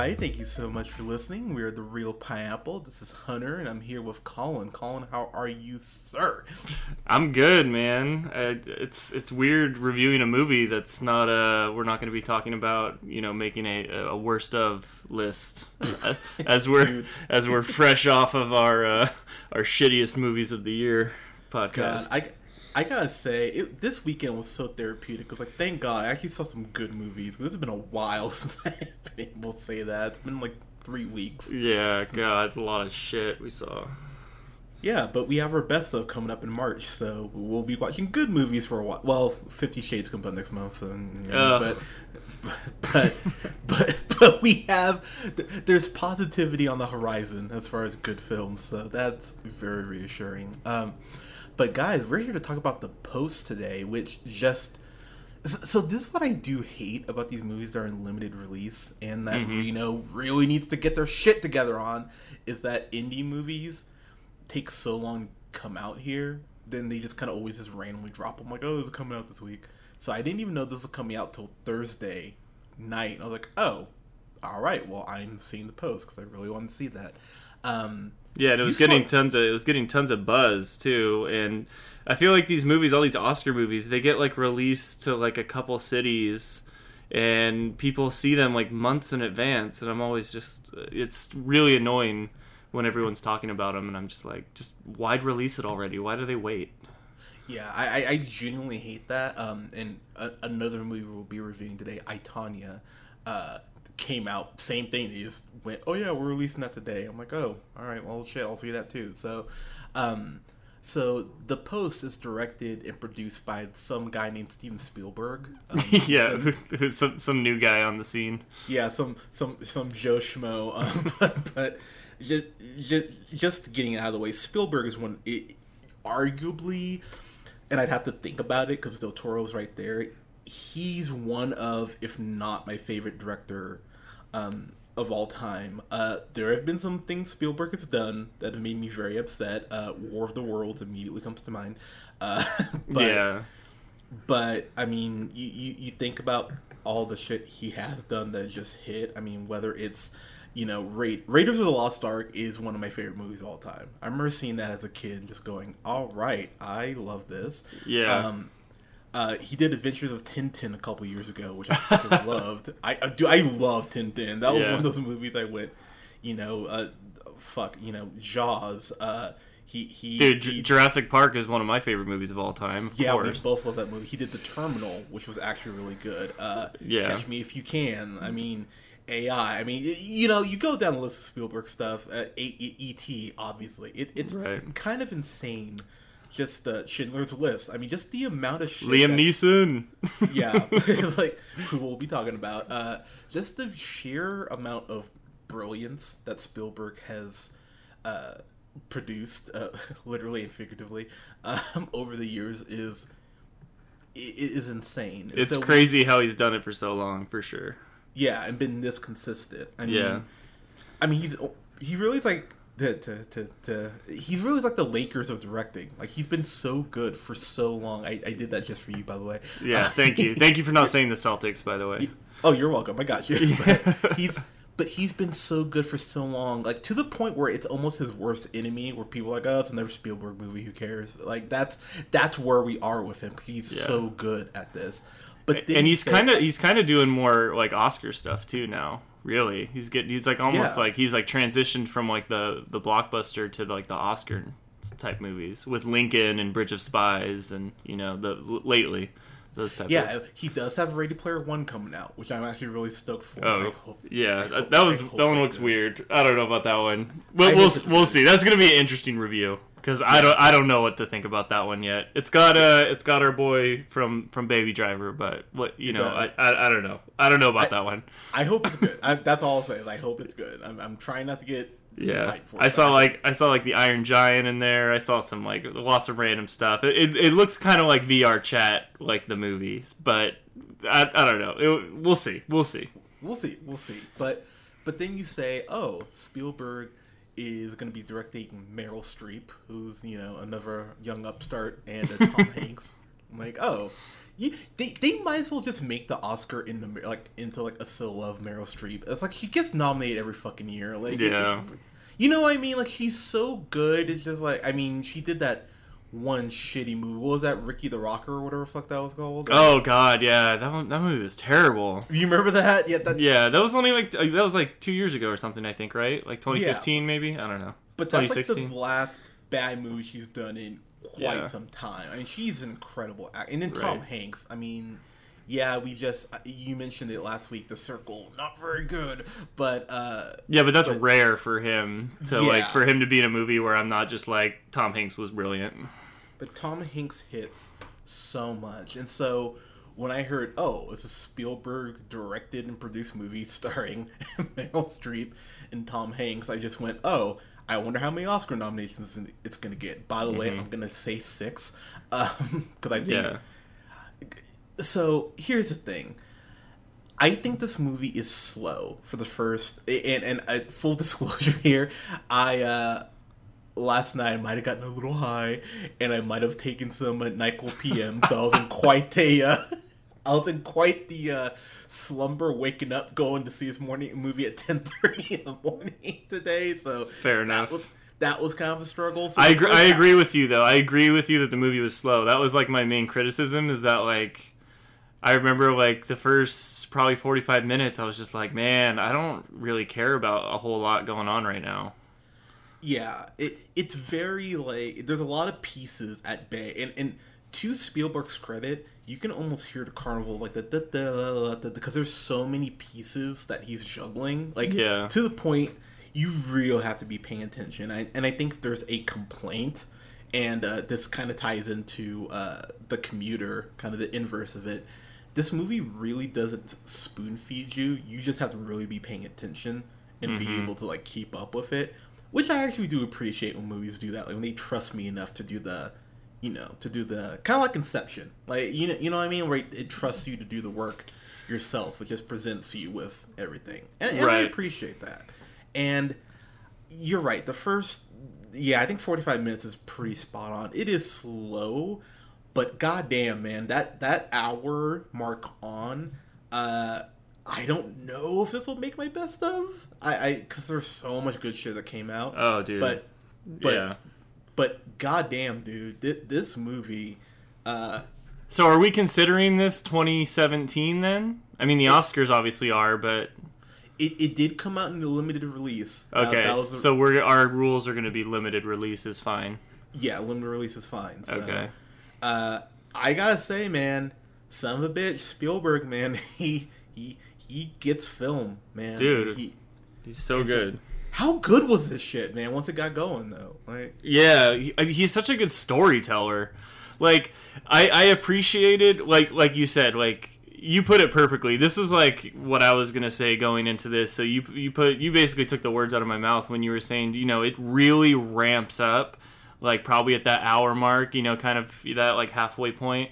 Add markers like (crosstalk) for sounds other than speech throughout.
Everybody. Thank you so much for listening. We are the Reel Pineapple. This is Hunter, and I'm here with Colin. Colin, how are you, sir? I'm good, man. Uh, it's it's weird reviewing a movie that's not uh we're not going to be talking about you know making a, a worst of list (laughs) as we're as we're fresh off of our uh, our shittiest movies of the year God, podcast. I, I gotta say, it, this weekend was so therapeutic. Cause like, thank God, I actually saw some good movies. Cause it's been a while (laughs) since I've been able to say that. It's been like three weeks. yeah, God, it's a lot of shit we saw. Yeah, but we have our best of coming up in March, so we'll be watching good movies for a while. Well, Fifty Shades comes out next month, and you know, but but but (laughs) but we have there's positivity on the horizon as far as good films, so that's very reassuring. Um, but guys, we're here to talk about the post today, which just so this is what I do hate about these movies that are in limited release and that Reno really needs to get their shit together on is that indie movies take so long to come out here, then they just kind of always just randomly drop them like, oh, this is coming out this week. So I didn't even know this was coming out till Thursday night. I was like, oh, all right, well, I'm seeing the post because I really want to see that. Um, Yeah, and it You was getting saw- tons of it was getting tons of buzz too, and I feel like these movies, all these Oscar movies, they get like released to like a couple cities, and people see them like months in advance, and I'm always just it's really annoying when everyone's talking about them, and I'm just like, just why'd release it already? Why do they wait? Yeah, I, I, I genuinely hate that. Um, and a, another movie we'll be reviewing today, I Tonya, uh, came out. Same thing. They just went, oh yeah, we're releasing that today. I'm like, oh, all right, well shit, I'll see that too. So, um, so the post is directed and produced by some guy named Steven Spielberg. Um, (laughs) yeah, (laughs) who's some some new guy on the scene. yeah, some some some Joe Schmo. (laughs) Um, but but just, just just getting it out of the way, Spielberg is one, it, arguably, and I'd have to think about it because Del Toro's right there. He's one of, if not my favorite director um, of all time. Uh, there have been some things Spielberg has done that have made me very upset. Uh, War of the Worlds immediately comes to mind. Uh, (laughs) but, yeah, but I mean, you, you, you think about all the shit he has done that just hit. I mean, whether it's you know, Ra- Raiders of the Lost Ark is one of my favorite movies of all time. I remember seeing that as a kid, and just going, "All right, I love this." yeah. Um, uh, he did Adventures of Tintin a couple years ago, which I (laughs) loved. I, I do. I love Tintin. That was Yeah. one of those movies I went, you know, uh, fuck, you know, Jaws. Uh, he he Dude, he, Jurassic Park is one of my favorite movies of all time. Of yeah, we both love that movie. He did The Terminal, which was actually really good. Uh, Yeah. Catch Me If You Can. I mean, AI. I mean, you know, you go down the list of Spielberg stuff. Uh, E.T. Obviously, it, it's Right. kind of insane. Just the Schindler's List. I mean, just the amount of shit. Liam Neeson. (laughs) yeah, (laughs) (laughs) like who we'll be talking about. Uh, just the sheer amount of brilliance that Spielberg has uh, produced, uh, literally and figuratively, um, over the years is is insane. And It's so- crazy how he's done it for so long, for sure. yeah, and been this consistent. I mean, Yeah. I mean, he's he really is like. To, to, to, to, he's really like the Lakers of directing. Like he's been so good for so long. I, I did that just for you, by the way. Yeah, Uh, thank you. (laughs) Thank you for not saying the Celtics, by the way. Oh, you're welcome. I got you. (laughs) But he's but he's been so good for so long, like to the point where it's almost his worst enemy. Where people are like, oh, it's another Spielberg movie. Who cares? Like that's that's where we are with him because he's Yeah. so good at this. But And he's kind of he's kind of doing more like Oscar stuff too now. Really, he's getting he's like almost Yeah. like he's like transitioned from like the the blockbuster to like the Oscar type movies with Lincoln and Bridge of Spies and you know the lately those type. yeah, Of, uh, he does have Ready Player One coming out, which I'm actually really stoked for. Oh hope- yeah, that, hope- that was that one looks good. weird. I don't know about that one, but hope we'll we'll good. see. That's gonna be an interesting review. Because I don't I don't know what to think about that one yet. It's got uh it's got our boy from from Baby Driver, but what you know I. I I don't know I don't know about that one. I hope it's good. I, (laughs) that's all I'll say is I hope it's good. I'm, I'm trying not to get too Yeah, hyped for I saw but like I saw like the Iron Giant in there. I saw some like lots of random stuff. It it, it looks kind of like VR chat like the movies, but I, I don't know. It, we'll see. We'll see. we'll see, we'll see. But but then you say, oh, Spielberg is going to be directing Meryl Streep, who's you know another young upstart, and Tom (laughs) Hanks. I'm like, oh, you, they they might as well just make the Oscar in the like into like a solo of Meryl Streep. It's like she gets nominated every fucking year. Like, Yeah. it- you know what I mean? Like she's so good. It's just like I mean, she did that one shitty movie. What was that? Ricky the Rocker or whatever the fuck that was called. Oh God, yeah, that one that movie was terrible. you remember that? Yeah, that. Yeah, that was only like that was like two years ago or something. I think right, like 2015 maybe. I don't know. But that's like the last bad movie she's done in quite Yeah. some time. I mean, she's an incredible act. And then Tom Right. Hanks. I mean, yeah, we just you mentioned it last week. The Circle, not very good, but uh, Yeah, but that's But- rare for him to like for him to be in a movie where I'm not just like Tom Hanks was brilliant. But Tom Hanks hits so much, and so. When I heard, oh, it's a Spielberg directed and produced movie (laughs) starring (laughs) Meryl Streep and Tom Hanks, I just went, oh, I wonder how many Oscar nominations it's going to get. By the way, I'm going to say six, (laughs) because I think Yeah. so here's the thing i think this movie is slow for the first and and uh, full disclosure here i uh last night i might have gotten a little high and i might have taken some uh, nyquil pm so i was in quite a uh, (laughs) i was in quite the uh slumber waking up going to see this morning movie at 10.30 in the morning today so Fair that enough. was, that was kind of a struggle so I agree, I agree with you though. I agree with you that the movie was slow. That was like my main criticism is that like I remember like the first probably 45 minutes I was just like, "Man, I don't really care about a whole lot going on right now." Yeah, it it's very like there's a lot of pieces at bay, and and to Spielberg's credit, you can almost hear the carnival like the because there's so many pieces that he's juggling, like Yeah. to the point you really have to be paying attention. I, and I think there's a complaint, and uh, this kind of ties into uh, the commuter, kind of the inverse of it. This movie really doesn't spoon feed you. You just have to really be paying attention and be able to like keep up with it, which I actually do appreciate when movies do that. Like when they trust me enough to do the, you know, to do the kind of like Inception, like you know, you know what I mean, where it, it trusts you to do the work yourself. It just presents you with everything, and, and I appreciate that. And you're right. The first, yeah, I think 45 minutes is pretty spot on. It is slow, but goddamn, man, that that hour mark on, uh, I don't know if this will make my best of. I, I, because there's so much good shit that came out. Oh, dude. But, but, yeah. but goddamn, dude, thi- this movie, uh, So are we considering this 2017 then? I mean, the Oscars obviously are, but it, it did come out in the limited release. That- okay. was the- so we're our rules are going to be limited release is fine. yeah, limited release is fine. So. Okay. Uh, I gotta say, man, son of a bitch, Spielberg, man, (laughs) he he he gets film, man. Dude. he, He's so good. how good was this shit, man? Once it got going, though, like Yeah, he, I mean, he's such a good storyteller. Like I, I appreciated like like you said like you put it perfectly. This was like what I was gonna say going into this. So you you put you basically took the words out of my mouth when you were saying you know it really ramps up like probably at that hour mark. You know, kind of that like halfway point.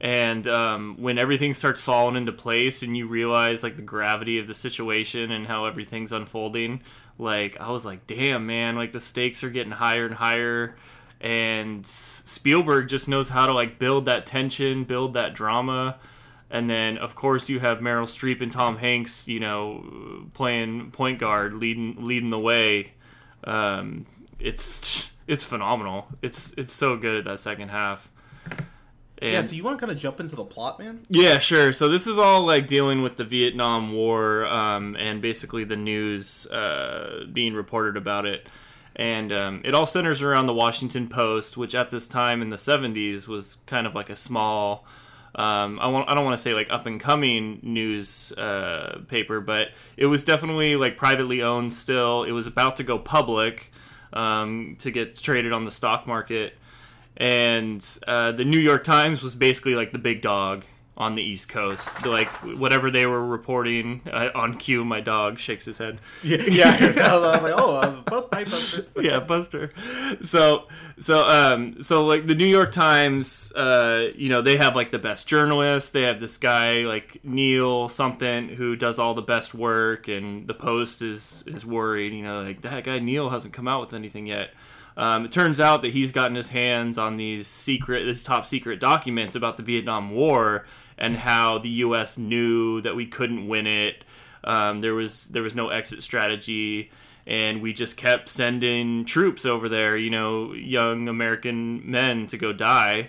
And um, when everything starts falling into place and you realize like the gravity of the situation and how everything's unfolding, like I was like, damn man, like the stakes are getting higher and higher and Spielberg just knows how to like build that tension, build that drama. And then of course you have Meryl Streep and Tom Hanks, you know, playing point guard, leading leading the way. Um, it's it's phenomenal. It's it's so good at that second half. And yeah. So you want to kind of jump into the plot, man? yeah, sure. So this is all like dealing with the Vietnam War um, and basically the news uh, being reported about it. And um, it all centers around the Washington Post, which at this time in the 70s was kind of like a small, um, I, want, I don't want to say like up and coming news uh, paper, but it was definitely like privately owned still. It was about to go public. um, to get traded on the stock market. And uh, the New York Times was basically like the big dog on the East Coast. Like whatever they were reporting uh, on cue, my dog shakes his head. Yeah, yeah. (laughs) I was like, oh, uh, buster. (laughs) yeah, Buster. So, so, um, so like the New York Times, uh, you know, they have like the best journalists. They have this guy like Neil something who does all the best work, and the Post is is worried. You know, like that guy Neil hasn't come out with anything yet. Um, it turns out that he's gotten his hands on these secret, this top secret documents about the Vietnam War and how the U.S. knew that we couldn't win it. Um, there was there was no exit strategy, and we just kept sending troops over there. You know, young American men to go die.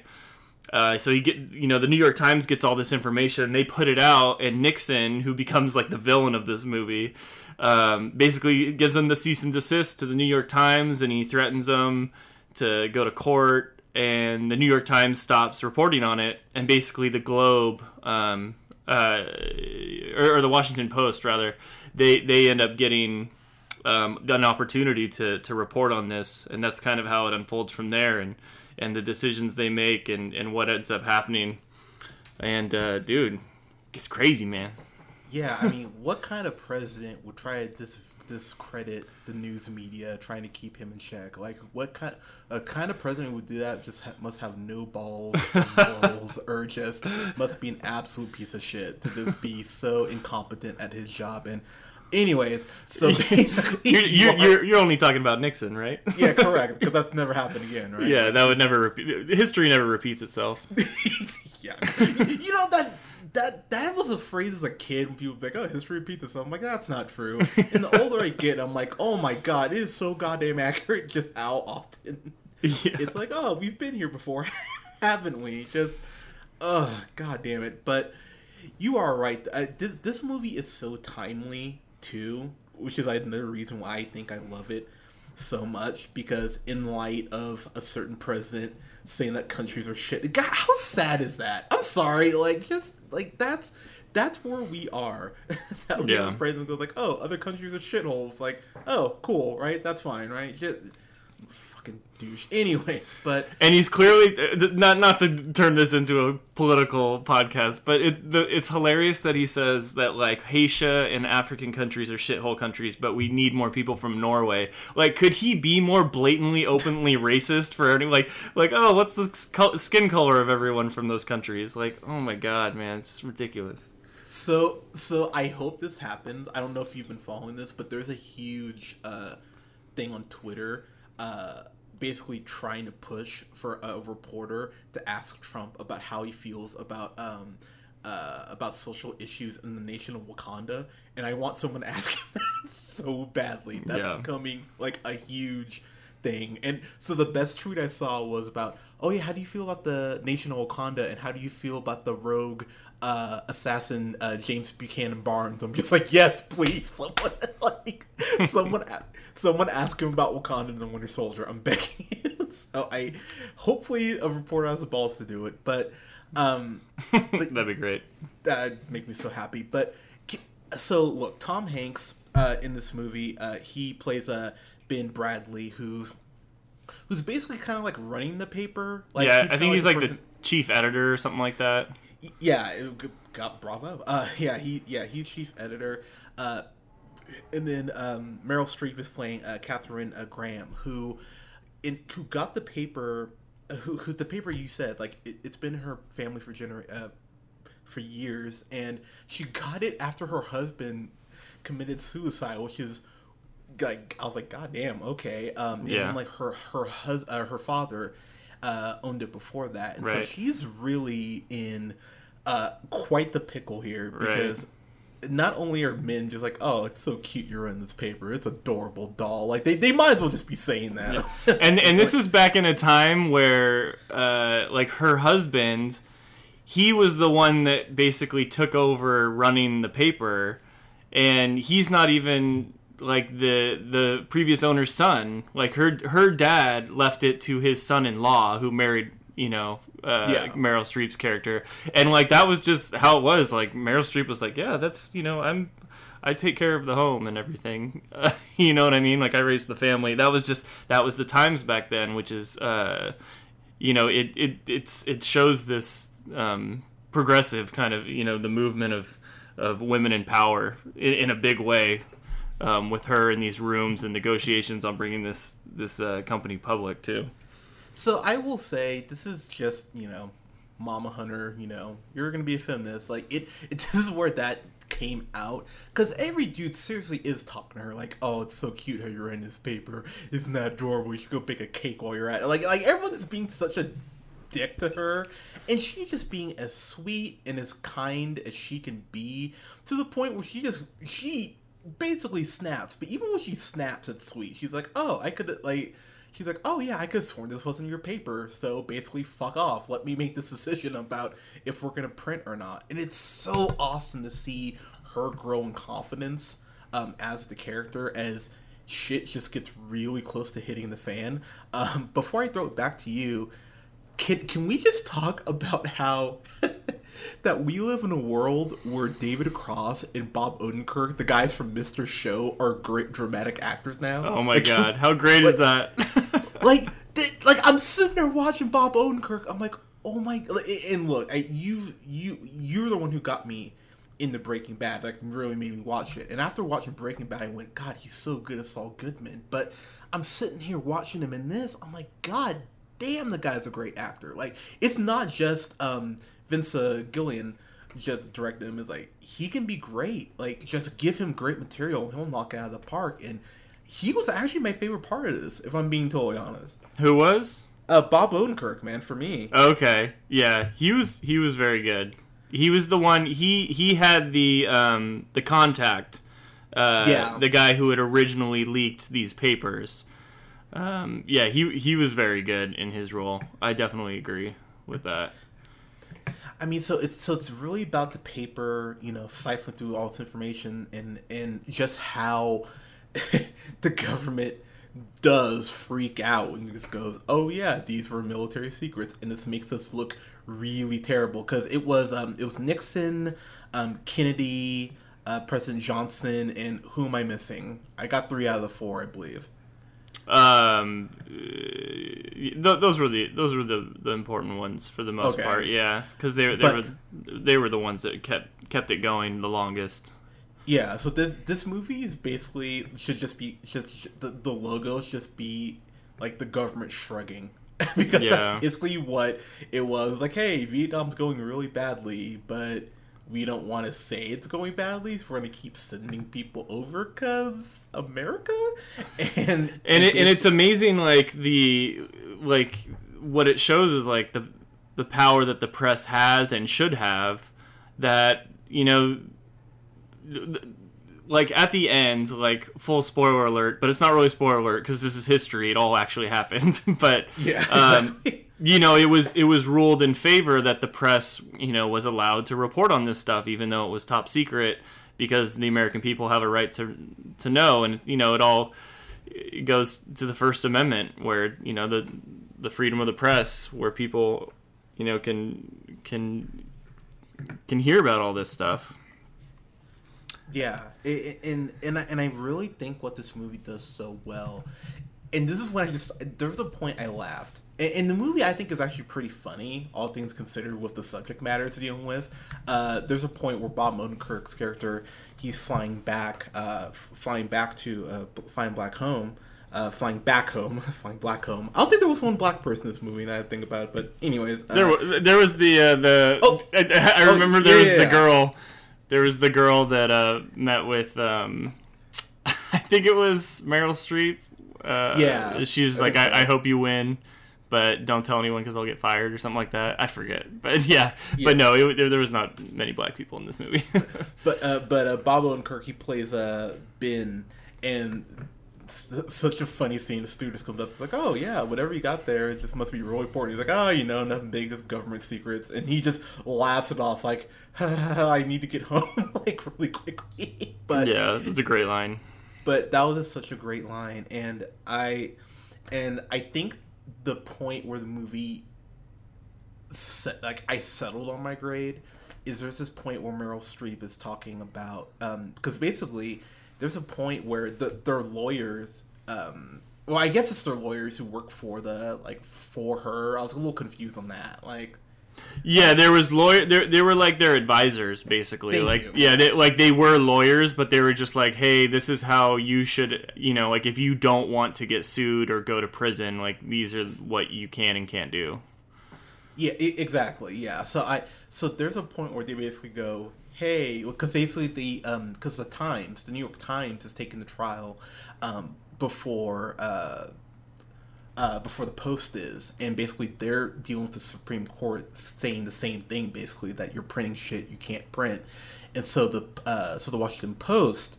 Uh, so you get, you know, the New York Times gets all this information, and they put it out, and Nixon, who becomes like the villain of this movie, um, basically gives them the cease and desist to the New York Times, and he threatens them to go to court. And the New York Times stops reporting on it, and basically the Globe, um, uh, or, or the Washington Post rather, they they end up getting um, an opportunity to to report on this, and that's kind of how it unfolds from there, and and the decisions they make, and and what ends up happening. And uh, dude, it's crazy, man. Yeah, I mean, what kind of president would try to dis- discredit the news media, trying to keep him in check? Like, what kind a kind of president would do that? Just ha- must have no balls, morals, (laughs) or just must be an absolute piece of shit to just be so incompetent at his job. And, anyways, so (laughs) basically, You're, you're, you're, you're only talking about Nixon, right? yeah, correct, because that's (laughs) never happened again, right? yeah, that would never repeat. History never repeats itself. yeah. You know that that that was a phrase as a kid when people would be like, "Oh, history repeats itself." I'm like, that's not true. (laughs) And the older I get, I'm like, "Oh my god, it is so goddamn accurate." Just how often Yeah. it's like, "Oh, we've been here before, (laughs) haven't we?" Just, oh god damn it. But you are right. Uh, this, this movie is so timely too, which is another reason why I think I love it so much because in light of a certain president saying that countries are shit. God, how sad is that? I'm sorry, like just like that's that's where we are. (laughs) that Yeah. president goes like, "Oh, other countries are shitholes." Like, "Oh, cool, right? That's fine, right?" Just, fucking douche. (laughs) Anyways, but and he's clearly not not to turn this into a political podcast, but it the, it's hilarious that he says that like Haiti and African countries are shithole countries, but we need more people from Norway. Like, could he be more blatantly, openly (laughs) racist for any like like oh, what's the skin color of everyone from those countries? Like, oh my god, man, it's ridiculous. So, so I hope this happens. I don't know if you've been following this, but there's a huge uh, thing on Twitter, uh, basically trying to push for a reporter to ask Trump about how he feels about um, uh, about social issues in the nation of Wakanda, and I want someone to (laughs) ask him that so badly. That's Yeah. becoming like a huge thing. And so the best tweet I saw was about, oh yeah, how do you feel about the nation of Wakanda, and how do you feel about the rogue uh, assassin uh, James Buchanan Barnes? I'm just like, yes, please, (laughs) someone like someone someone ask him about Wakanda and the Winter Soldier. I'm begging. (laughs) you. so I hopefully a reporter has the balls to do it, but. Um, (laughs) That'd be great. That'd make me so happy. But so look, Tom Hanks uh, in this movie, uh, he plays uh, Ben Bradlee, who's who's basically kind of like running the paper. Like, yeah, I think he's like person- the chief editor or something like that. yeah, it got bravo. Uh, yeah, he yeah he's chief editor. Uh, and then um, Meryl Streep is playing uh, Katharine uh, Graham, who in who got the paper. Uh, who, who the paper you said like it, it's been her family for gener uh, for years, and she got it after her husband committed suicide, which is like I was like, God damn, okay. Um, and Yeah. then like her her hus- uh, her father uh, owned it before that, and so Right. she's really in uh, quite the pickle here Right. Not only are men just like, oh, it's so cute you're in this paper. It's adorable doll. Like they, they might as well just be saying that. and and this is back in a time where uh, like her husband he was the one that basically took over running the paper and he's not even like the the previous owner's son like her her dad left it to his son-in-law who married you know uh, Yeah. Meryl Streep's character and like that was just how it was like Meryl Streep was like yeah that's you know I'm I take care of the home and everything. Uh, (laughs) you know what I mean? Like I raised the family. That was just that was the times back then, which is, uh, you know, it it it's it shows this um, progressive kind of you know the movement of of women in power in, in a big way. Um, with her in these rooms and negotiations on bringing this this uh, company public too. So I will say this is just you know, Mama Hunter. You know, you're gonna be a feminist. Like it. it (laughs) this is where that came out because every dude seriously is talking to her like, "Oh, it's so cute how you're in this paper. Isn't that adorable? You should go bake a cake while you're at it." Like, like everyone is being such a dick to her, and she just being as sweet and as kind as she can be to the point where she just she basically snaps. But even when she snaps, it's sweet. She's like, "Oh, I could like." She's like, "Oh yeah, I could sworn this wasn't your paper, so basically, fuck off. Let me make this decision about if we're gonna print or not." And it's so awesome to see her grow in confidence um, as the character as shit just gets really close to hitting the fan. Um, before I throw it back to you, can can we just talk about how (laughs) that we live in a world where David Cross and Bob Odenkirk, the guys from Mr. Show, are great dramatic actors now? Oh my Like, god, how great is that? (laughs) like th- like I'm sitting there watching Bob Odenkirk. I'm like, oh my! like, And look, I, you you you're the one who got me into Breaking Bad. Like really made me watch it. And after watching Breaking Bad, I went, God, he's so good as Saul Goodman. But I'm sitting here watching him in this. I'm like, God damn, the guy's a great actor. Like it's not just um, Vince uh, Gilligan just directed him. is like he can be great. Like just give him great material, he'll knock it out of the park. And he was actually my favorite part of this, if I'm being totally honest. Who was? Uh, Bob Odenkirk, man, for me. Okay, yeah, he was he was very good. He was the one. He he had the um the contact. Uh, Yeah. the guy who had originally leaked these papers. Um, yeah, he he was very good in his role. I definitely agree with that. I mean, so it's so it's really about the paper, you know, siphoning through all this information and and just how (laughs) the government does freak out and just goes, "Oh yeah, these were military secrets," and this makes us look really terrible because it was um it was Nixon, um Kennedy, uh, President Johnson, and who am I missing? I got three out of the four, I believe. Um, uh, th- those were the those were the, the important ones for the most Okay. part. Yeah, because they they But- were they were the ones that kept kept it going the longest. Yeah, so this this movie is basically should just be should, should- the the logo should just be like the government shrugging (laughs) because Yeah. that's basically what it was. Like, hey, Vietnam's going really badly, but we don't want to say it's going badly, so we're gonna keep sending people over because America and and it, and it's amazing like the like what it shows is like the the power that the press has and should have that you know like at the end like full spoiler alert but it's not really spoiler alert because this is history it all actually happened (laughs) but yeah, um, exactly. You know it was it was ruled in favor that the press you know was allowed to report on this stuff even though it was top secret because the american people have a right to to know and you know it all it goes to the first amendment where you know the the freedom of the press where people you know can can can hear about all this stuff Yeah, it, and and I, and I really think what this movie does so well, and this is when I just there's a point I laughed. And, the movie I think is actually pretty funny, all things considered, with the subject matter it's dealing with. Uh, there's a point where Bob Odenkirk's character he's flying back, uh, f- flying back to uh, b- flying black home. Uh, flying back home, (laughs) flying black home. I don't think there was one black person in this movie. Now that I think about it, but anyways, uh, There, wa- there was the uh, the. Oh. I, I Oh, remember there yeah, was yeah, the yeah. girl. There was the girl that uh, met with. Um, (laughs) I think it was Meryl Streep. Uh, Yeah, she was I like, think so. I, "I hope you win, but don't tell anyone because I'll get fired or something like that." I forget, (laughs) but yeah, Yeah. but no, it, there, there was not many black people in this movie. (laughs) But uh, but uh, Bob Odenkirk he plays uh, Ben, and such a funny scene. The student just comes up like, "Oh yeah, whatever you got there, it just must be really important." He's like, "Oh, you know, nothing big, just government secrets," and he just laughs it off like, (laughs) "I need to get home like really quickly." but yeah, it was a great line. but that was just such a great line and i and i think the point where the movie set, like i settled on my grade is there's this point where Meryl Streep is talking about um, because basically there's a point where the, their lawyers um, well I guess it's their lawyers who work for the like for her. I was a little confused on that. Like Yeah, there was lawyer. There, they were like their advisors, basically. Like, yeah, they, like they were lawyers, but they were just like, hey, this is how you should, you know, like if you don't want to get sued or go to prison, like these are what you can and can't do. Yeah, I- exactly. Yeah. So I so there's a point where they basically go, "Hey," because basically the um because the Times, the New York Times, is taking the trial um before uh uh before the Post is, and basically they're dealing with the Supreme Court saying the same thing, basically that you're printing shit you can't print, and so the uh so the Washington Post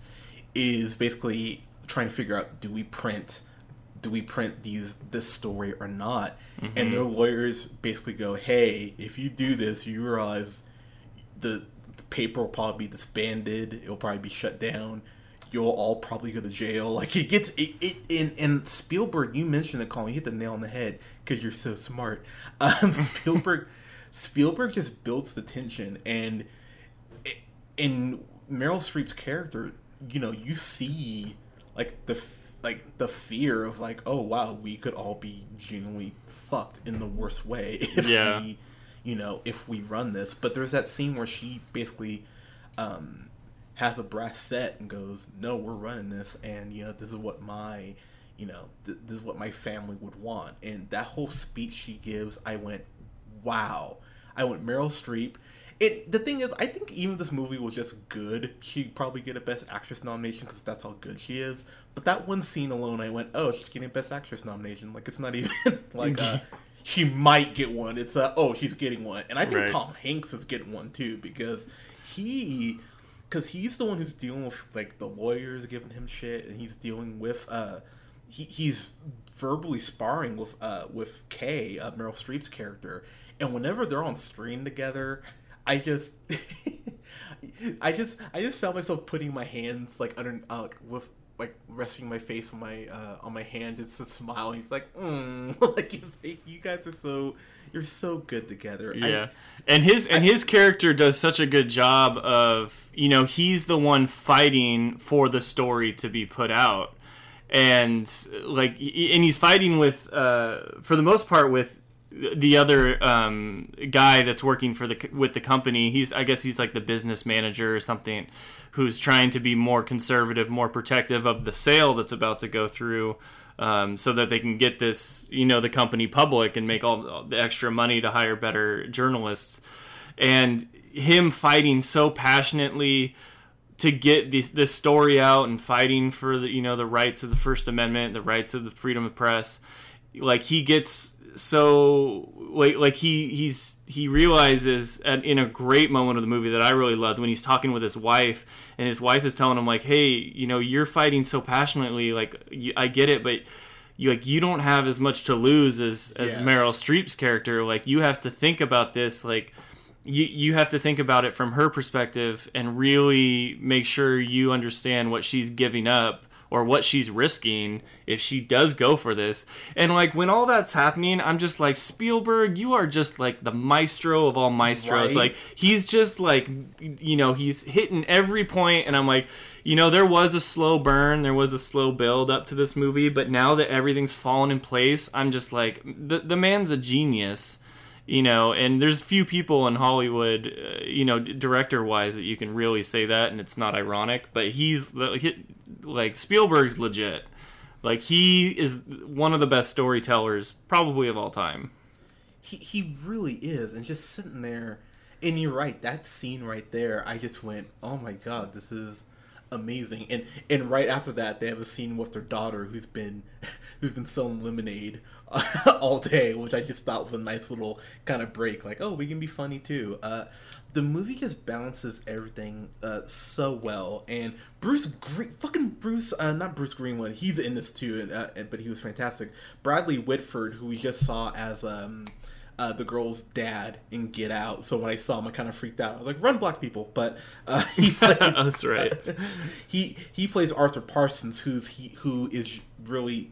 is basically trying to figure out do we print do we print these this story or not? And their lawyers basically go hey if you do this you realize the, the paper will probably be disbanded it'll probably be shut down you'll all probably go to jail (laughs) like it gets it, it in and spielberg you mentioned it colin you hit the nail on the head because you're so smart (laughs) um spielberg spielberg just builds the tension and in Meryl Streep's character, you know, you see like the like the fear of like, oh wow, we could all be genuinely fucked in the worst way (laughs) if Yeah. we, you know, if we run this. But there's that scene where she basically um, has a brass set and goes, no, we're running this, and you know, this is what my you know, th- this is what my family would want. And that whole speech she gives, I went, wow. I went Meryl Streep. It the thing is, I think even this movie was just good, she'd probably get a Best Actress nomination because that's how good she is. But that one scene alone, I went, oh, she's getting a Best Actress nomination. Like it's not (laughs) even like uh, (laughs) she might get one. It's uh, oh, she's getting one, and I think Right. Tom Hanks is getting one too because he. Because he's the one who's dealing with like the lawyers giving him shit, and he's dealing with uh, he, he's verbally sparring with uh with Kay, uh, Meryl Streep's character, and whenever they're on screen together, I just (laughs) I just I just found myself putting my hands like under uh, with like resting my face on my uh, on my hand just to smile. He's like, mm. (laughs) like like, you guys are so you're so good together. I- Yeah. and his and his character does such a good job of, you know, he's the one fighting for the story to be put out. And like and he's fighting with uh for the most part with the other um, guy that's working for the with the company. He's I guess he's like the business manager or something who's trying to be more conservative, more protective of the sale that's about to go through um, so that they can get this, you know, the company public and make all the extra money to hire better journalists. And him fighting so passionately to get this, this story out and fighting for the, you know, the rights of the First Amendment, the rights of the freedom of press, like he gets so like like he he's he realizes at, in a great moment of the movie that I really loved when he's talking with his wife and his wife is telling him like hey you know you're fighting so passionately like you, I get it but you like you don't have as much to lose as as Yes. Meryl Streep's character like you have to think about this like you you have to think about it from her perspective and really make sure you understand what she's giving up or what she's risking if she does go for this. And like when all that's happening, I'm just like Spielberg, you are just like the maestro of all maestros. Right. Like he's just like you know, he's hitting every point and I'm like, you know, there was a slow burn, there was a slow build up to this movie, but now that everything's fallen in place, I'm just like the the man's a genius you know and there's few people in hollywood uh, you know director wise that you can really say that and it's not ironic but he's he- like spielberg's legit like he is one of the best storytellers probably of all time he he really is, and just sitting there. And you're right, that scene right there, I just went, oh my god, this is amazing. And and right after that, they have a scene with their daughter who's been (laughs) who's been selling lemonade (laughs) all day, which I just thought was a nice little kind of break. Like, oh, we can be funny too. Uh, the movie just balances everything uh, so well, and Bruce, Green, fucking Bruce, uh, not Bruce Greenwood, he's in this too, and, uh, but he was fantastic. Bradley Whitford, who we just saw as um, uh, the girl's dad in Get Out. So when I saw him, I kind of freaked out. I was like, "Run, black people!" But uh, (laughs) he (laughs) plays, that's right (laughs) he he plays Arthur Parsons, who's he who is really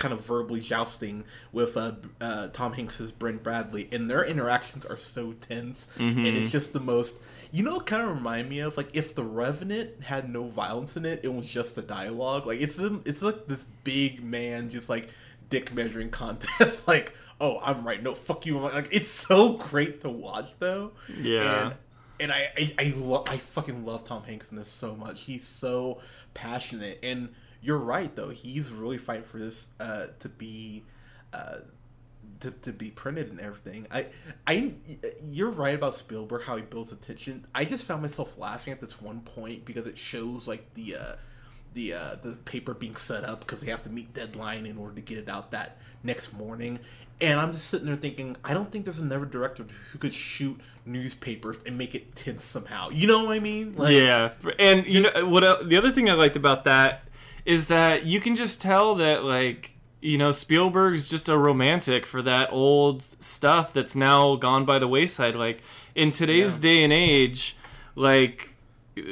kind of verbally jousting with uh, uh, Tom Hanks's Brent Bradlee, and their interactions are so tense, and it's just the most. You know, kind of remind me of like if The Revenant had no violence in it, it was just a dialogue. Like it's it's like this big man just like dick measuring (laughs) contest. like, oh, I'm right. No, fuck you. Like it's so great to watch though. Yeah. And, and I I I, lo- I fucking love Tom Hanks in this so much. He's so passionate, and you're right though. He's really fighting for this uh, to be. Uh, to, to be printed and everything. I, I, you're right about Spielberg how he builds attention. I just found myself laughing at this one point because it shows like the, uh, the uh, the paper being set up because they have to meet deadline in order to get it out that next morning. And I'm just sitting there thinking, I don't think there's another director who could shoot newspapers and make it tense somehow. You know what I mean? Like, yeah, and you know what? el- The other thing I liked about that is that you can just tell that like you know Spielberg's just a romantic for that old stuff that's now gone by the wayside. Like in today's Yeah. day and age, like uh,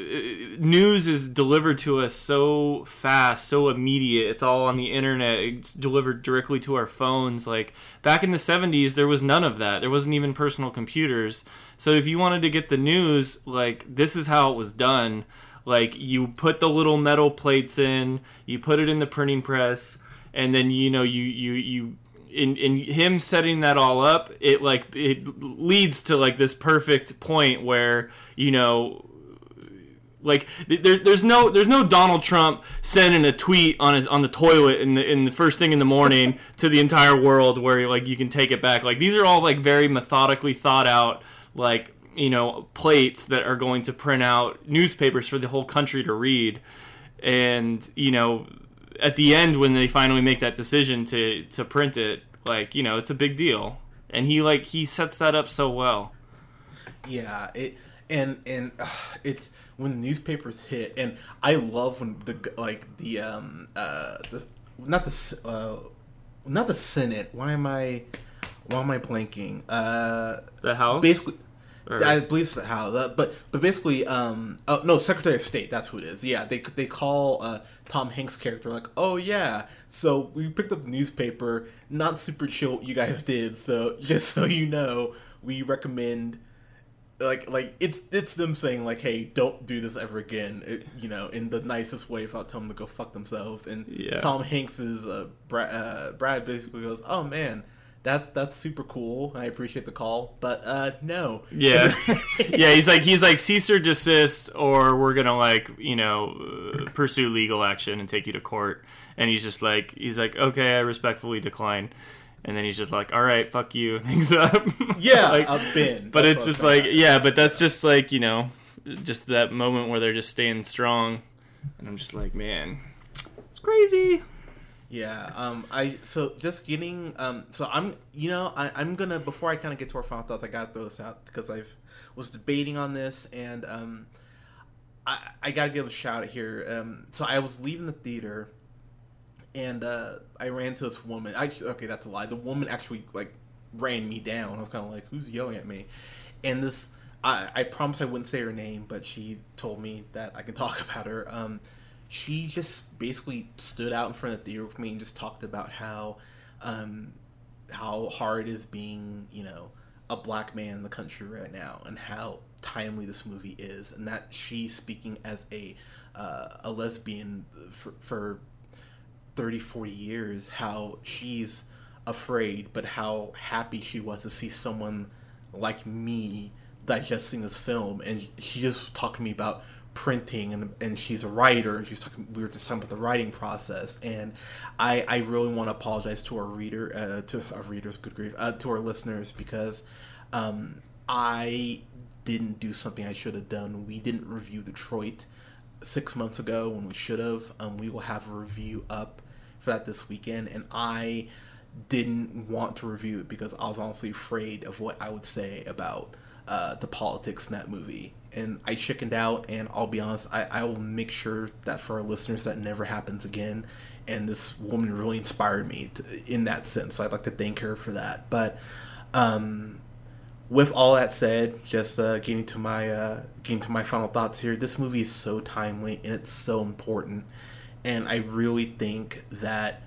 news is delivered to us so fast, so immediate. It's all on the internet. It's delivered directly to our phones. Like back in the 70s, there was none of that. There wasn't even personal computers. So if you wanted to get the news, like this is how it was done. Like you put the little metal plates in, you put it in the printing press, and then you know you you you in in him setting that all up, it like it leads to like this perfect point where you know like there, there's no there's no Donald Trump sending a tweet on his on the toilet in the in the first thing in the morning (laughs) to the entire world where like you can take it back. Like these are all like very methodically thought out like you know plates that are going to print out newspapers for the whole country to read, and you know at the end when they finally make that decision to to print it, like you know it's a big deal, and he like he sets that up so well. Yeah, it and and uh, (sighs) it's when the newspapers hit, and I love when the like the um uh the not the uh not the Senate. Why am I why am I blanking? Uh, The house basically. I believe the House, uh, but but basically, um, oh no, Secretary of State. That's who it is. Yeah, they they call uh, Tom Hanks' character like, oh yeah. So we picked up the newspaper. Not super chill. What you guys (laughs) did. So just so you know, we recommend like like it's it's them saying like hey don't do this ever again it, you know in the nicest way without telling them to go fuck themselves and Yeah. tom hanks is uh, brad, uh, brad basically goes oh man that that's super cool i appreciate the call but uh no Yeah, (laughs) yeah. He's like he's like cease or desist, or we're gonna like you know uh, pursue legal action and take you to court. And he's just like he's like okay, I respectfully decline. And then he's just like, all right, fuck you, (laughs) and hangs up. yeah (laughs) Like, i've been but That's it's just like yeah, but that's just like you know, just that moment where they're just staying strong, and I'm just like, man, it's crazy. Yeah, um, I so just getting um, so I'm you know I I'm gonna before I kind of get to our final thoughts, I got to throw this out because I've was debating on this and um, I I gotta give a shout out here. Um, so I was leaving the theater, and uh, I ran to this woman. I okay, that's a lie. The woman actually like ran me down. I was kind of like, who's yelling at me? And this. I, I promised I wouldn't say her name, but she told me that I can talk (laughs) about her. Um, she just basically stood out in front of the theater with me and just talked about how um, how hard it is being you know a black man in the country right now and how timely this movie is and that she's speaking as a uh, a lesbian for, for 30 40 years how she's afraid but how happy she was to see someone like me digesting this film and she just talked to me about printing and, and she's a writer and she's talking we were just talking about the writing process and i i really want to apologize to our reader uh, to our readers good grief uh, to our listeners because um i didn't do something i should have done. We didn't review detroit six months ago when we should have um, we will have a review up for that this weekend and i didn't want to review it because i was honestly afraid of what i would say about uh, the politics in that movie and i chickened out and i'll be honest I, I will make sure that for our listeners that never happens again. And this woman really inspired me to, in that sense. So i'd like to thank her for that. But um, with all that said, just uh, getting to my uh, getting to my final thoughts here. This movie is so timely and it's so important, and I really think that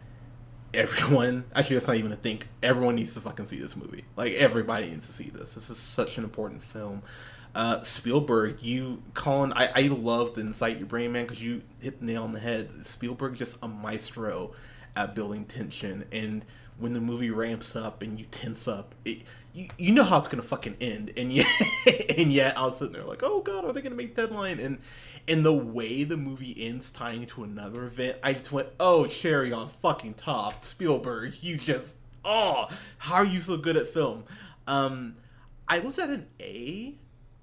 everyone (laughs) actually that's not even a think everyone needs to fucking see this movie. Like everybody needs to see this. This is such an important film uh, Spielberg, you Colin, I, I love the insight you bring, man, because you hit the nail on the head. Spielberg just a maestro at building tension, and when the movie ramps up and you tense up, it, you, you know how it's gonna fucking end, and yet (laughs) and yet I was sitting there like, oh god, are they gonna make deadline? And and the way the movie ends, tying to another event, I just went, oh cherry on fucking top, Spielberg, you just oh, how are you so good at film? Um, I was at an A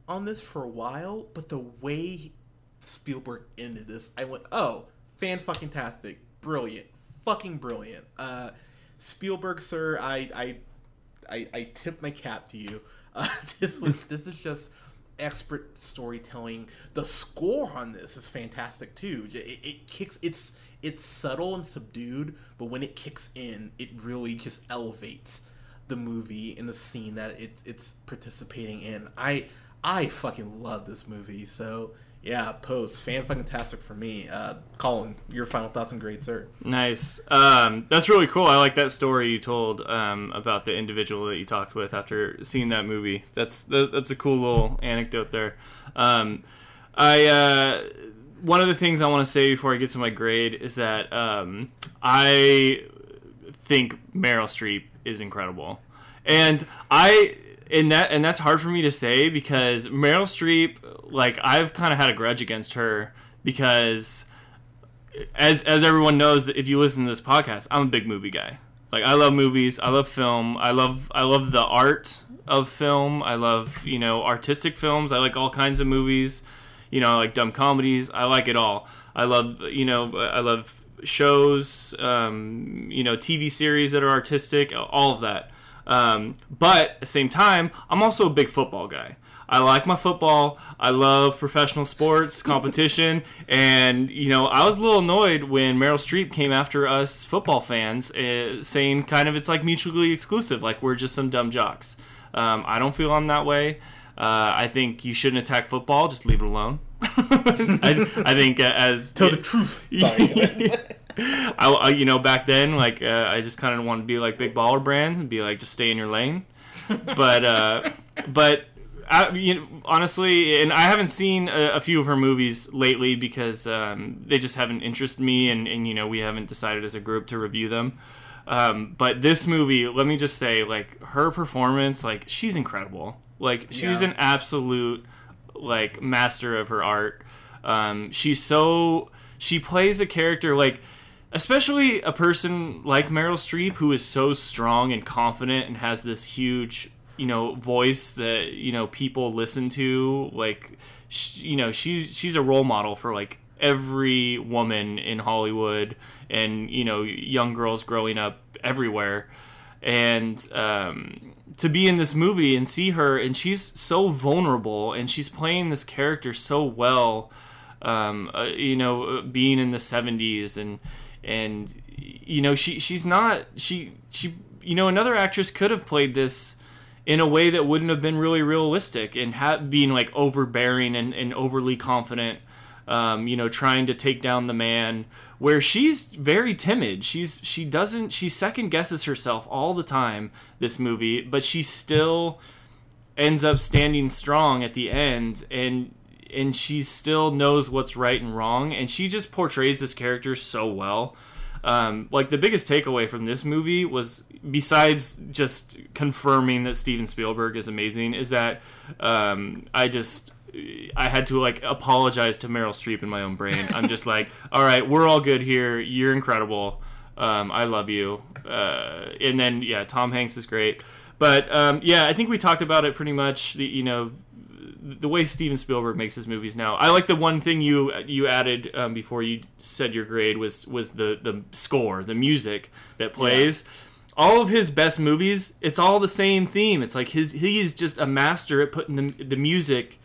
on this for a while, but the way Spielberg ended this, I went, oh, fan fucking tastic, brilliant, fucking brilliant. Uh, Spielberg, sir, I I I, I tip my cap to you. (laughs) Uh, this was (laughs) this is just expert storytelling. The score on this is fantastic too. It, it kicks. It's it's subtle and subdued, but when it kicks in, it really just elevates the movie and the scene that it, it's participating in. I I fucking love this movie. So yeah, post fan fucking tastic for me. Uh, Colin, your final thoughts and grades, sir. Nice. Um, that's really cool. I like that story you told um, about the individual that you talked with after seeing that movie. That's that, that's a cool little anecdote there. Um, I uh, one of the things I want to say before I get to my grade is that um, I think Meryl Streep is incredible, and I and that and that's hard for me to say because Meryl Streep, like I've kind of had a grudge against her because as as everyone knows, if you listen to this podcast, I'm a big movie guy. Like I love movies, I love film, I love I love the art of film. I love you know artistic films. I like all kinds of movies. You know, I like dumb comedies. I like it all. I love you know I love shows. Um, you know, TV series that are artistic. All of that. Um, but at the same time, I'm also a big football guy. I like my football. I love professional sports (laughs) competition, and you know I was a little annoyed when Meryl Streep came after us football fans, uh, saying kind of it's like mutually exclusive, like we're just some dumb jocks. Um, I don't feel I'm that way. Uh, I think you shouldn't attack football; just leave it alone. (laughs) I, I, think uh, as tell the truth. (laughs) (laughs) I, I, you know, back then, like uh, I just kind of wanted to be like big baller brands and be like, just stay in your lane. But, uh, (laughs) but I, you know, honestly, and I haven't seen a, a, few of her movies lately because um, they just haven't interested me, and, and you know, we haven't decided as a group to review them. Um, but this movie, let me just say, like her performance, like she's incredible. Like she's yeah. an absolute like master of her art. Um, she's so she plays a character like especially a person like Meryl Streep who is so strong and confident and has this huge you know voice that you know people listen to like she, you know she's she's a role model for like every woman in Hollywood and you know young girls growing up everywhere. And um, to be in this movie and see her and she's so vulnerable and she's playing this character so well um, uh, you know being in the 70s and and you know she she's not she she you know another actress could have played this in a way that wouldn't have been really realistic and ha- being like overbearing and, and overly confident um, you know trying to take down the man where she's very timid. She's she doesn't she second guesses herself all the time this movie but she still ends up standing strong at the end. And and she still knows what's right and wrong and she just portrays this character so well. Um, like the biggest takeaway from this movie was besides just confirming that steven spielberg is amazing is that um, i just i had to like apologize to meryl streep in my own brain. I'm just (laughs) like all right we're all good here. You're incredible. Um, i love you. Uh, and then yeah tom hanks is great. But um, yeah, I think we talked about it pretty much. The, you know, the way Steven Spielberg makes his movies now. I like the one thing you you added um, before you said your grade was was the the score, the music that plays. Yeah. All of his best movies, it's all the same theme. It's like his he's just a master at putting the the music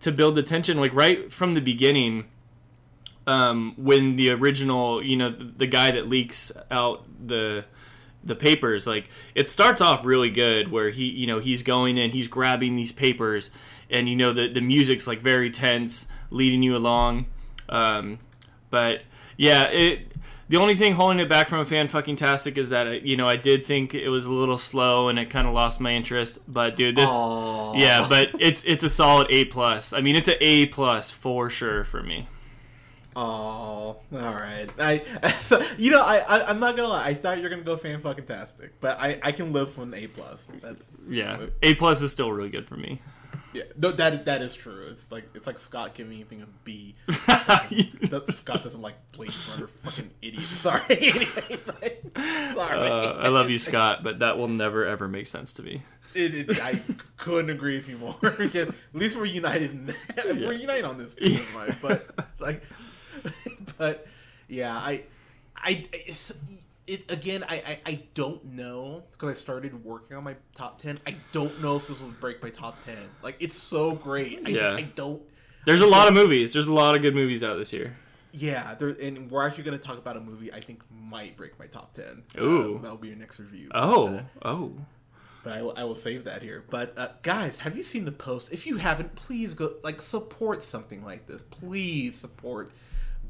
to build the tension. Like right from the beginning, um, when the original, you know, the, the guy that leaks out the the papers like it starts off really good where he you know he's going in he's grabbing these papers and you know the the music's like very tense, leading you along. Um, but yeah, it The only thing holding it back from a fan fucking tastic is that you know I did think it was a little slow and it kind of lost my interest. But dude, this Aw. yeah, but it's it's a solid A plus. I mean, it's an A plus for sure for me. Oh, all right. I, (laughs) so, you know, I, I, I'm not gonna lie. I thought you were gonna go fan fucking tastic, but I, I can live with an A plus. Yeah, A plus is still really good for me. Yeah. No, that that is true. It's like it's like Scott giving anything a B. (laughs) Scott, that- Scott doesn't like Blade Runner. Fucking idiot. Sorry. (laughs) Sorry. Uh, I love you, Scott, but that will never ever make sense to me. It, it, I couldn't agree with you more. (laughs) At least we're united. In, we're united on this. Right? But like, but yeah, I, I, it again. I, I, I don't know because I started working on my top ten. I don't know if this will break my top ten. Like, it's so great. I, Yeah. I don't. There's a lot of movies. There's a lot of good movies out this year. Yeah, there, and we're actually going to talk about a movie I think might break my top ten. Ooh. Uh, that'll be your next review. Oh, But, uh, oh. but I will, I will save that here. But uh, guys, have you seen the post? If you haven't, please go like support something like this. Please support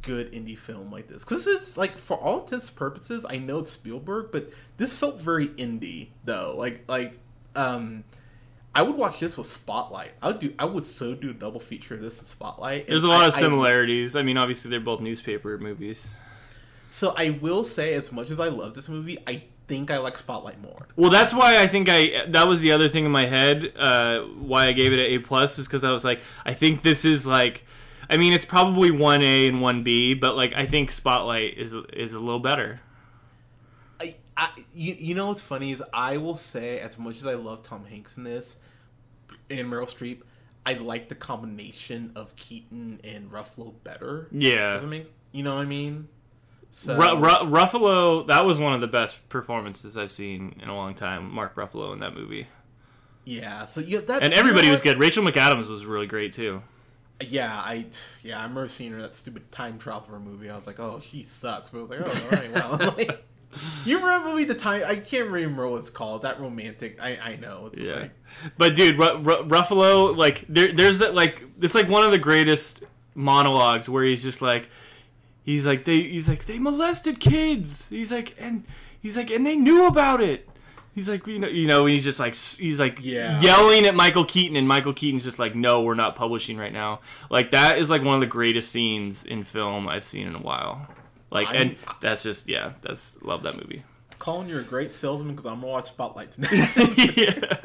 good indie film like this because this is like for all intents and purposes. I know it's Spielberg, but this felt very indie though. Like like um. I would watch this with Spotlight. I would do. I would so do a double feature of this and Spotlight. There's a lot I- of I- similarities. I, mean, obviously they're both newspaper movies. so I will say, as much as I love this movie, I think I like Spotlight more. Well, that's why I think I that was the other thing in my head. Uh, why I gave it an A plus is because I was like, I think this is like, I mean, it's probably one A and one B, but like I think Spotlight is is a little better. I, I you, you know what's funny is I will say as much as I love Tom Hanks in this and Meryl Streep, I like the combination of Keaton and Ruffalo better. Yeah, it make you know what I mean? So Ru- Ru- Ruffalo. That was one of the best performances I've seen in a long time. Mark Ruffalo in that movie, yeah, so yeah, that and you know everybody was good. Rachel McAdams was really great too. Yeah, I yeah I remember seeing her in that stupid time traveler movie. I was like, oh, she sucks, but I was like, oh, all right, well. (laughs) Like, you remember movie the time? I can't remember what it's called. That romantic. I I know. It's Yeah, like- but dude, Ru- Ru- Ruffalo, like there, there's that like it's like one of the greatest monologues where he's just like, he's like they, he's like they molested kids. He's like and he's like and they knew about it. He's like you know you know he's just like he's like Yeah. yelling at Michael Keaton and Michael Keaton's just like no we're not publishing right now. Like that is like one of the greatest scenes in film I've seen in a while. Like and I'm- that's just yeah that's love that movie. Colin, you're a great salesman because I'm gonna watch Spotlight tonight. (laughs) (laughs) yeah.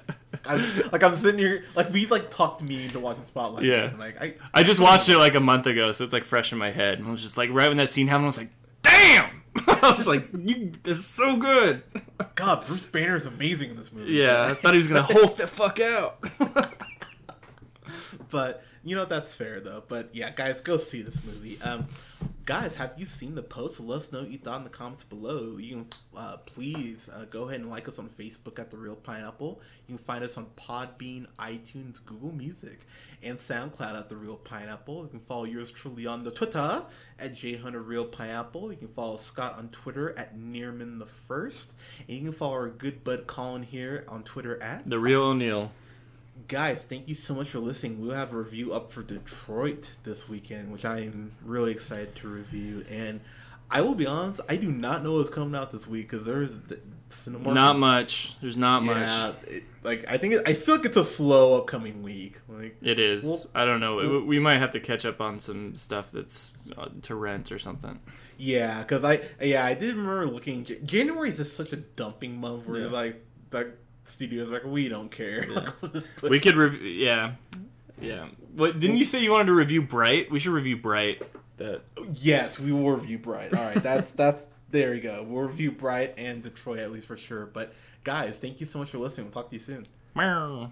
I'm, like I'm sitting here, like we've like talked me into watching Spotlight. Yeah. and, like I, I just watched it like a month ago, so it's like fresh in my head. And I was just like, right when that scene happened, I was like, damn! (laughs) I was like, you, this is so good. (laughs) God, Bruce Banner is amazing in this movie. Yeah, I thought he was gonna Hulk the fuck out. (laughs) but you know that's fair though. But yeah, guys, go see this movie. Um, guys, have you seen the post? Let us know what you thought in the comments below. You can uh, please uh, go ahead and like us on Facebook at the Reel Pineapple. You can find us on Podbean, iTunes, Google Music, and SoundCloud at the Reel Pineapple. You can follow yours truly on the Twitter at JHunter Reel Pineapple. You can follow Scott on Twitter at Nearman the First, and you can follow our good bud Colin here on Twitter at The real O'Neill. Guys thank you so much for listening we'll have a review up for detroit this weekend which i am really excited to review and i will be honest i do not know what's coming out this week because there's the Not much. There's not yeah much. it, like i think it, i feel like it's a slow upcoming week like It is. Well- I don't know. well- we might have to catch up on some stuff that's uh, to rent or something. yeah because i yeah i did remember looking january is just such a dumping month where Yeah. like like studios like we don't care (laughs) Like, we'll We could review. Yeah, yeah. What didn't you say you wanted to review Bright? We should review Bright. That Yes, we will review Bright. All right, that's (laughs) that's there we go. We'll review Bright and Detroit at least for sure. But guys, thank you so much for listening. We'll talk to you soon. Meow.